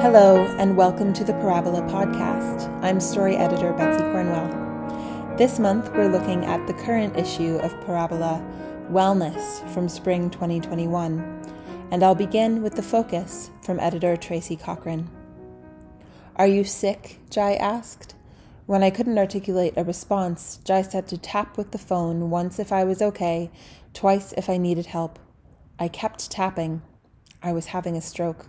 Hello, and welcome to the Parabola Podcast. I'm story editor Betsy Cornwell. This month, we're looking at the current issue of Parabola Wellness from spring 2021, and I'll begin with the focus from editor Tracy Cochran. Are you sick? Jai asked. When I couldn't articulate a response, Jai said to tap with the phone once if I was okay, twice if I needed help. I kept tapping. I was having a stroke.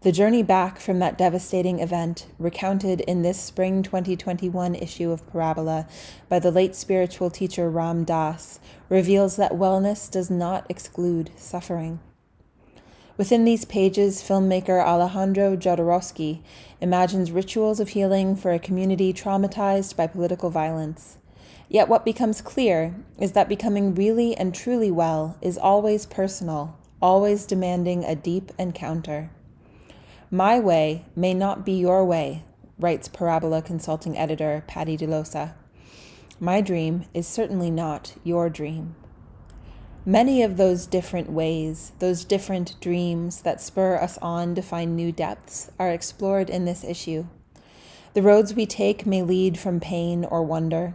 The journey back from that devastating event, recounted in this spring 2021 issue of Parabola by the late spiritual teacher Ram Dass, reveals that wellness does not exclude suffering. Within these pages, filmmaker Alejandro Jodorowsky imagines rituals of healing for a community traumatized by political violence. Yet, what becomes clear is that becoming really and truly well is always personal, always demanding a deep encounter. My way may not be your way, writes Parabola consulting editor Patty de Llosa. My dream is certainly not your dream. Many of those different ways, those different dreams that spur us on to find new depths, are explored in this issue. The roads we take may lead from pain or wonder,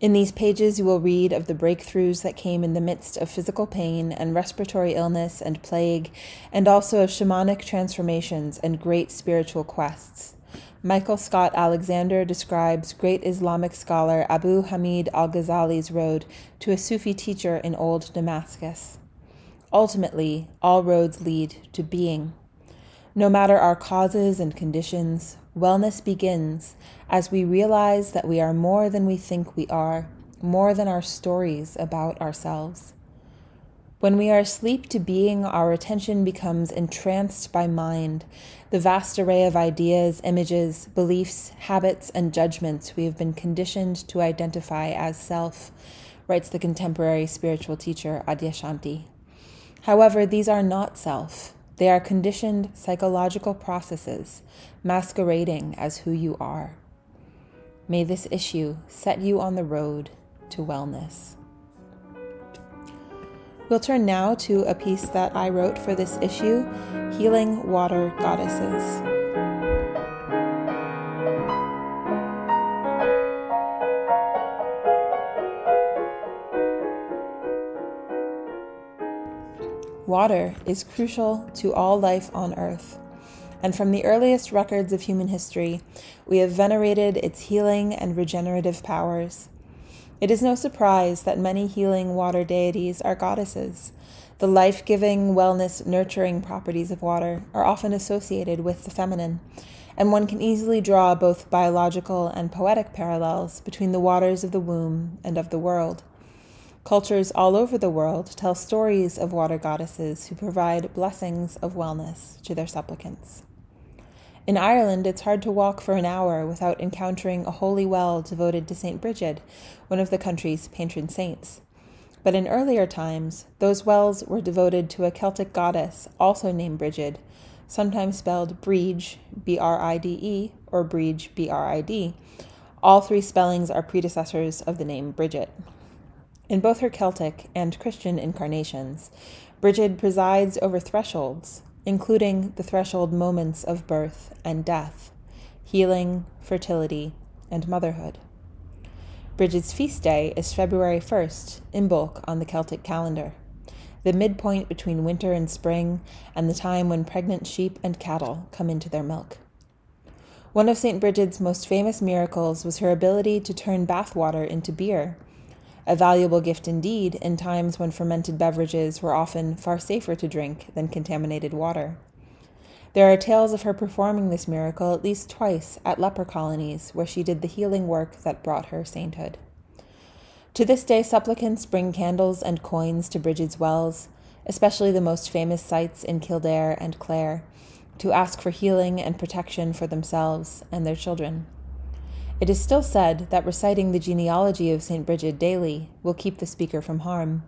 in these pages, you will read of the breakthroughs that came in the midst of physical pain and respiratory illness and plague, and also of shamanic transformations and great spiritual quests. Michael Scott Alexander describes great Islamic scholar Abu Hamid al Ghazali's road to a Sufi teacher in old Damascus. Ultimately, all roads lead to being. No matter our causes and conditions, wellness begins as we realize that we are more than we think we are, more than our stories about ourselves. When we are asleep to being, our attention becomes entranced by mind, the vast array of ideas, images, beliefs, habits, and judgments we have been conditioned to identify as self, writes the contemporary spiritual teacher Adyashanti. However, these are not self. They are conditioned psychological processes masquerading as who you are. May this issue set you on the road to wellness. We'll turn now to a piece that I wrote for this issue Healing Water Goddesses. Water is crucial to all life on Earth, and from the earliest records of human history, we have venerated its healing and regenerative powers. It is no surprise that many healing water deities are goddesses. The life giving, wellness, nurturing properties of water are often associated with the feminine, and one can easily draw both biological and poetic parallels between the waters of the womb and of the world. Cultures all over the world tell stories of water goddesses who provide blessings of wellness to their supplicants. In Ireland, it's hard to walk for an hour without encountering a holy well devoted to St. Brigid, one of the country's patron saints. But in earlier times, those wells were devoted to a Celtic goddess also named Brigid, sometimes spelled Bride, B R I D E, or Brid, B R I D. All three spellings are predecessors of the name Bridget. In both her Celtic and Christian incarnations, Brigid presides over thresholds, including the threshold moments of birth and death, healing, fertility, and motherhood. Brigid's feast day is February 1st, Imbolc on the Celtic calendar, the midpoint between winter and spring, and the time when pregnant sheep and cattle come into their milk. One of St. Brigid's most famous miracles was her ability to turn bathwater into beer a valuable gift indeed in times when fermented beverages were often far safer to drink than contaminated water. There are tales of her performing this miracle at least twice at leper colonies where she did the healing work that brought her sainthood. To this day, supplicants bring candles and coins to Bridget's wells, especially the most famous sites in Kildare and Clare, to ask for healing and protection for themselves and their children. It is still said that reciting the genealogy of St. Brigid daily will keep the speaker from harm.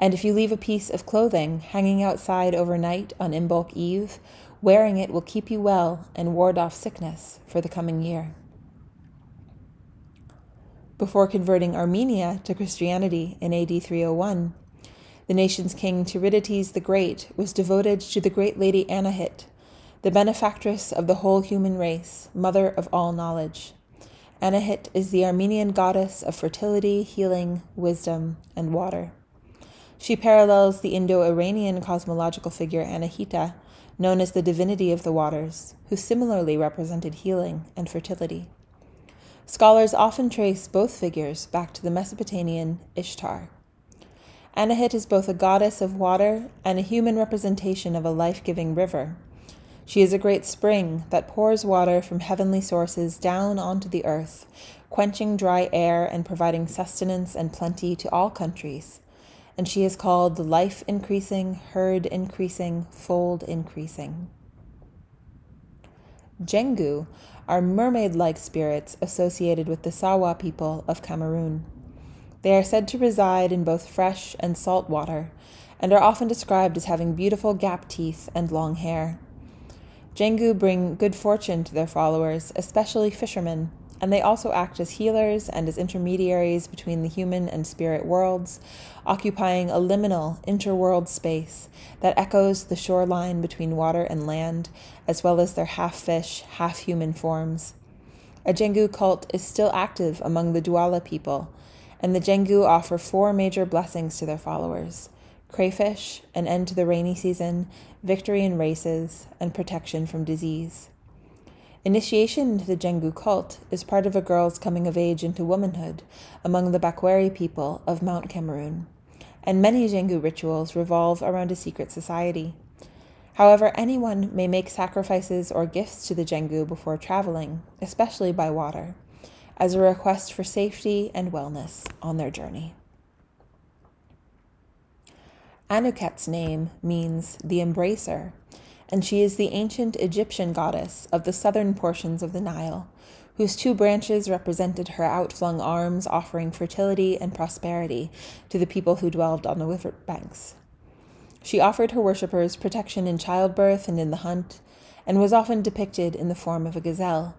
And if you leave a piece of clothing hanging outside overnight on Imbolc Eve, wearing it will keep you well and ward off sickness for the coming year. before converting Armenia to Christianity in AD 301. The nation's king Tiridates the Great was devoted to the great lady Anahit, the benefactress of the whole human race, mother of all knowledge. Anahit is the Armenian goddess of fertility, healing, wisdom, and water. She parallels the Indo Iranian cosmological figure Anahita, known as the divinity of the waters, who similarly represented healing and fertility. Scholars often trace both figures back to the Mesopotamian Ishtar. Anahit is both a goddess of water and a human representation of a life giving river. She is a great spring that pours water from heavenly sources down onto the earth, quenching dry air and providing sustenance and plenty to all countries. And she is called the life increasing, herd increasing, fold increasing. Jengu are mermaid like spirits associated with the Sawa people of Cameroon. They are said to reside in both fresh and salt water, and are often described as having beautiful gap teeth and long hair. Jengu bring good fortune to their followers, especially fishermen, and they also act as healers and as intermediaries between the human and spirit worlds, occupying a liminal interworld space that echoes the shoreline between water and land, as well as their half fish, half human forms. A Jengu cult is still active among the Douala people, and the Jengu offer four major blessings to their followers crayfish, an end to the rainy season, victory in races, and protection from disease. Initiation into the Jengu cult is part of a girl's coming of age into womanhood among the Bakweri people of Mount Cameroon, and many Jengu rituals revolve around a secret society. However, anyone may make sacrifices or gifts to the Jengu before traveling, especially by water, as a request for safety and wellness on their journey. Anuket's name means the embracer, and she is the ancient Egyptian goddess of the southern portions of the Nile, whose two branches represented her outflung arms offering fertility and prosperity to the people who dwelled on the river banks. She offered her worshippers protection in childbirth and in the hunt, and was often depicted in the form of a gazelle.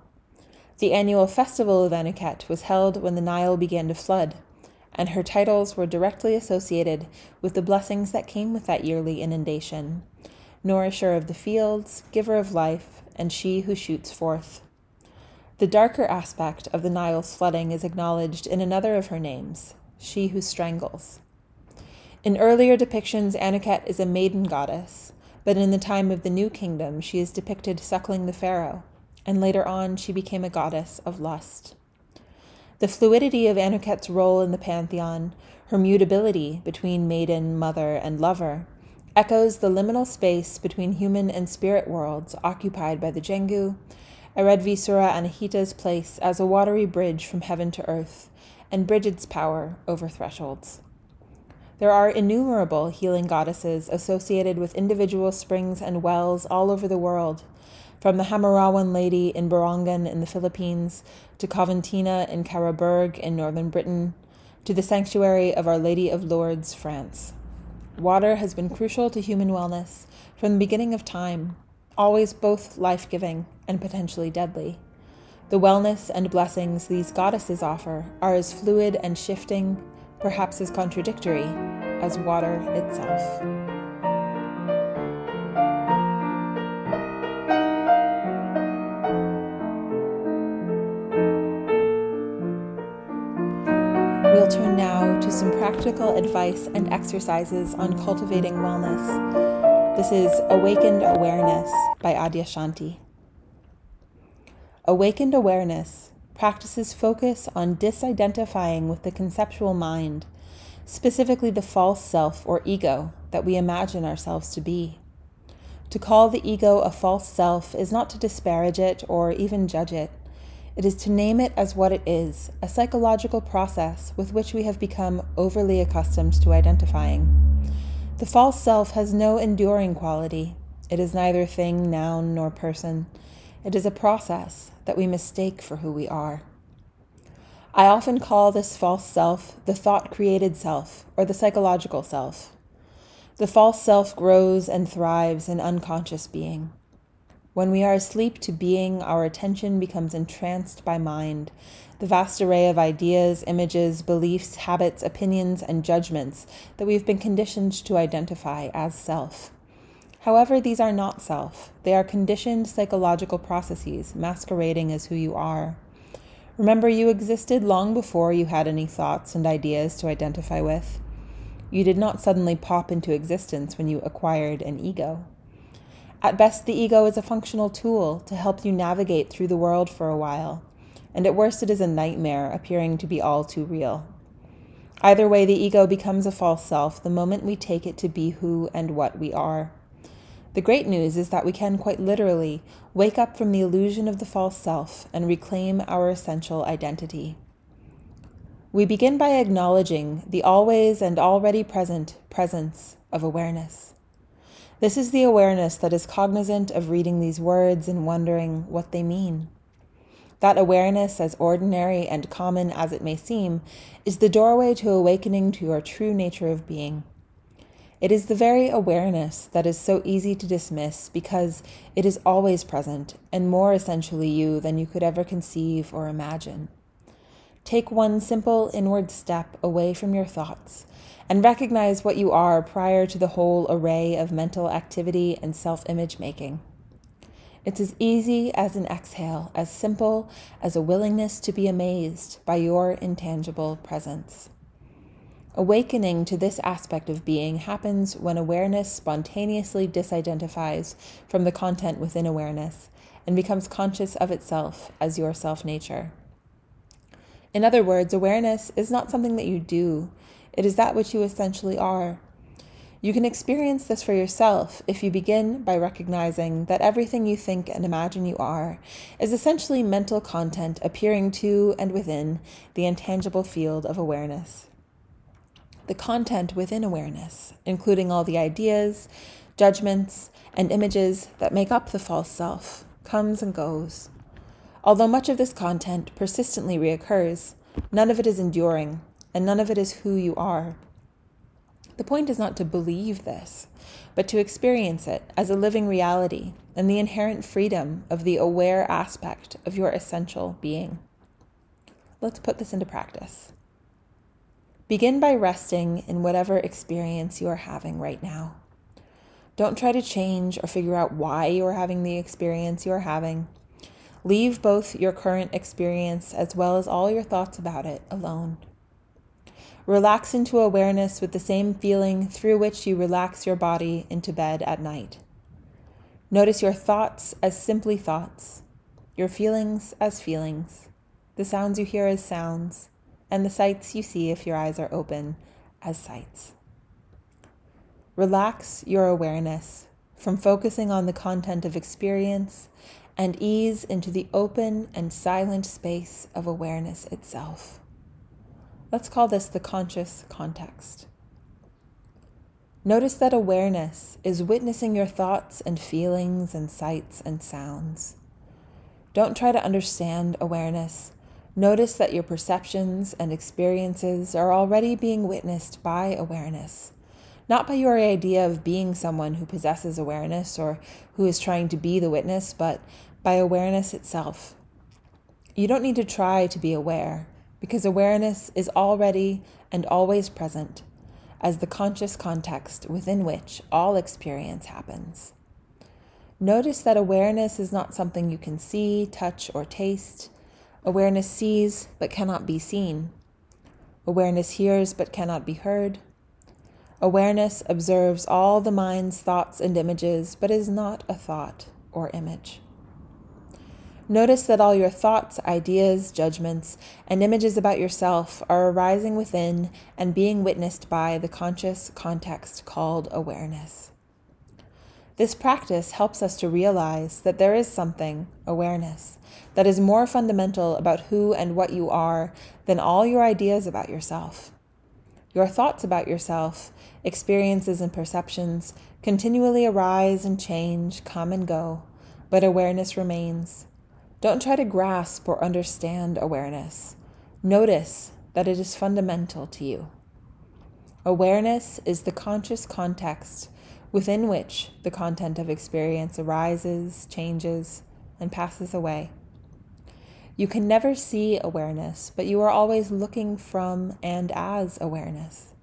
The annual festival of Anuket was held when the Nile began to flood and her titles were directly associated with the blessings that came with that yearly inundation nourisher of the fields, giver of life, and she who shoots forth. The darker aspect of the Nile's flooding is acknowledged in another of her names, she who strangles. In earlier depictions, Anuket is a maiden goddess, but in the time of the New Kingdom, she is depicted suckling the Pharaoh, and later on, she became a goddess of lust. The fluidity of Anuket's role in the pantheon, her mutability between maiden, mother, and lover, echoes the liminal space between human and spirit worlds occupied by the Jengu, Aredvi Sura Anahita's place as a watery bridge from heaven to earth, and Brigid's power over thresholds. There are innumerable healing goddesses associated with individual springs and wells all over the world, from the Hamarawan Lady in Borongan in the Philippines to Coventina in Carrawburgh in northern Britain to the sanctuary of Our Lady of Lourdes, France. Water has been crucial to human wellness from the beginning of time, always both life giving and potentially deadly. The wellness and blessings these goddesses offer are as fluid and shifting, perhaps as contradictory, as water itself. We'll turn now to some practical advice and exercises on cultivating wellness. This is Awakened Awareness by Adyashanti. Awakened awareness practices focus on disidentifying with the conceptual mind, specifically the false self or ego that we imagine ourselves to be. To call the ego a false self is not to disparage it or even judge it it is to name it as what it is a psychological process with which we have become overly accustomed to identifying. The false self has no enduring quality. It is neither thing, noun, nor person. It is a process that we mistake for who we are. I often call this false self the thought created self or the psychological self. The false self grows and thrives in unconscious being. When we are asleep to being, our attention becomes entranced by mind, the vast array of ideas, images, beliefs, habits, opinions, and judgments that we've been conditioned to identify as self. However, these are not self. They are conditioned psychological processes masquerading as who you are. Remember, you existed long before you had any thoughts and ideas to identify with. You did not suddenly pop into existence when you acquired an ego. At best, the ego is a functional tool to help you navigate through the world for a while, and at worst, it is a nightmare appearing to be all too real. Either way, the ego becomes a false self the moment we take it to be who and what we are. The great news is that we can quite literally wake up from the illusion of the false self and reclaim our essential identity. We begin by acknowledging the always and already present presence of awareness. This is the awareness that is cognizant of reading these words and wondering what they mean. That awareness, as ordinary and common as it may seem, is the doorway to awakening to your true nature of being. It is the very awareness that is so easy to dismiss because it is always present and more essentially you than you could ever conceive or imagine. Take one simple inward step away from your thoughts and recognize what you are prior to the whole array of mental activity and self image making. It's as easy as an exhale, as simple as a willingness to be amazed by your intangible presence. Awakening to this aspect of being happens when awareness spontaneously disidentifies from the content within awareness and becomes conscious of itself as your self nature. In other words, awareness is not something that you do, it is that which you essentially are. You can experience this for yourself if you begin by recognizing that everything you think and imagine you are is essentially mental content appearing to and within the intangible field of awareness. The content within awareness, including all the ideas, judgments, and images that make up the false self, comes and goes. Although much of this content persistently reoccurs, none of it is enduring and none of it is who you are. The point is not to believe this, but to experience it as a living reality and the inherent freedom of the aware aspect of your essential being. Let's put this into practice. Begin by resting in whatever experience you are having right now. Don't try to change or figure out why you are having the experience you are having. Leave both your current experience as well as all your thoughts about it alone. Relax into awareness with the same feeling through which you relax your body into bed at night. Notice your thoughts as simply thoughts, your feelings as feelings, the sounds you hear as sounds, and the sights you see if your eyes are open as sights. Relax your awareness from focusing on the content of experience and ease into the open and silent space of awareness itself. Let's call this the conscious context. Notice that awareness is witnessing your thoughts and feelings and sights and sounds. Don't try to understand awareness. Notice that your perceptions and experiences are already being witnessed by awareness, not by your idea of being someone who possesses awareness or who is trying to be the witness, but by awareness itself. You don't need to try to be aware because awareness is already and always present as the conscious context within which all experience happens. Notice that awareness is not something you can see, touch, or taste. Awareness sees but cannot be seen. Awareness hears but cannot be heard. Awareness observes all the mind's thoughts and images but is not a thought or image. Notice that all your thoughts, ideas, judgments, and images about yourself are arising within and being witnessed by the conscious context called awareness. This practice helps us to realize that there is something, awareness, that is more fundamental about who and what you are than all your ideas about yourself. Your thoughts about yourself, experiences, and perceptions continually arise and change, come and go, but awareness remains. Don't try to grasp or understand awareness. Notice that it is fundamental to you. Awareness is the conscious context within which the content of experience arises, changes, and passes away. You can never see awareness, but you are always looking from and as awareness.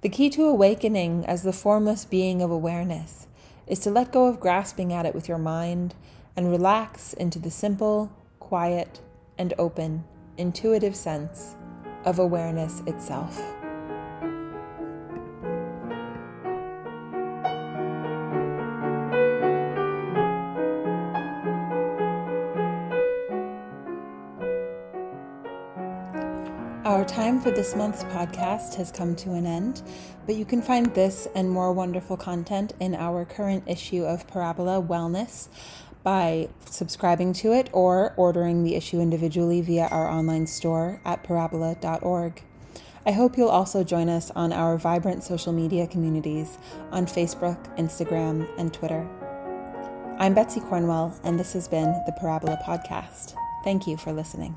The key to awakening as the formless being of awareness is to let go of grasping at it with your mind and relax into the simple, quiet, and open, intuitive sense of awareness itself. Our time for this month's podcast has come to an end, but you can find this and more wonderful content in our current issue of Parabola Wellness by subscribing to it or ordering the issue individually via our online store at parabola.org. I hope you'll also join us on our vibrant social media communities on Facebook, Instagram, and Twitter. I'm Betsy Cornwell, and this has been the Parabola Podcast. Thank you for listening.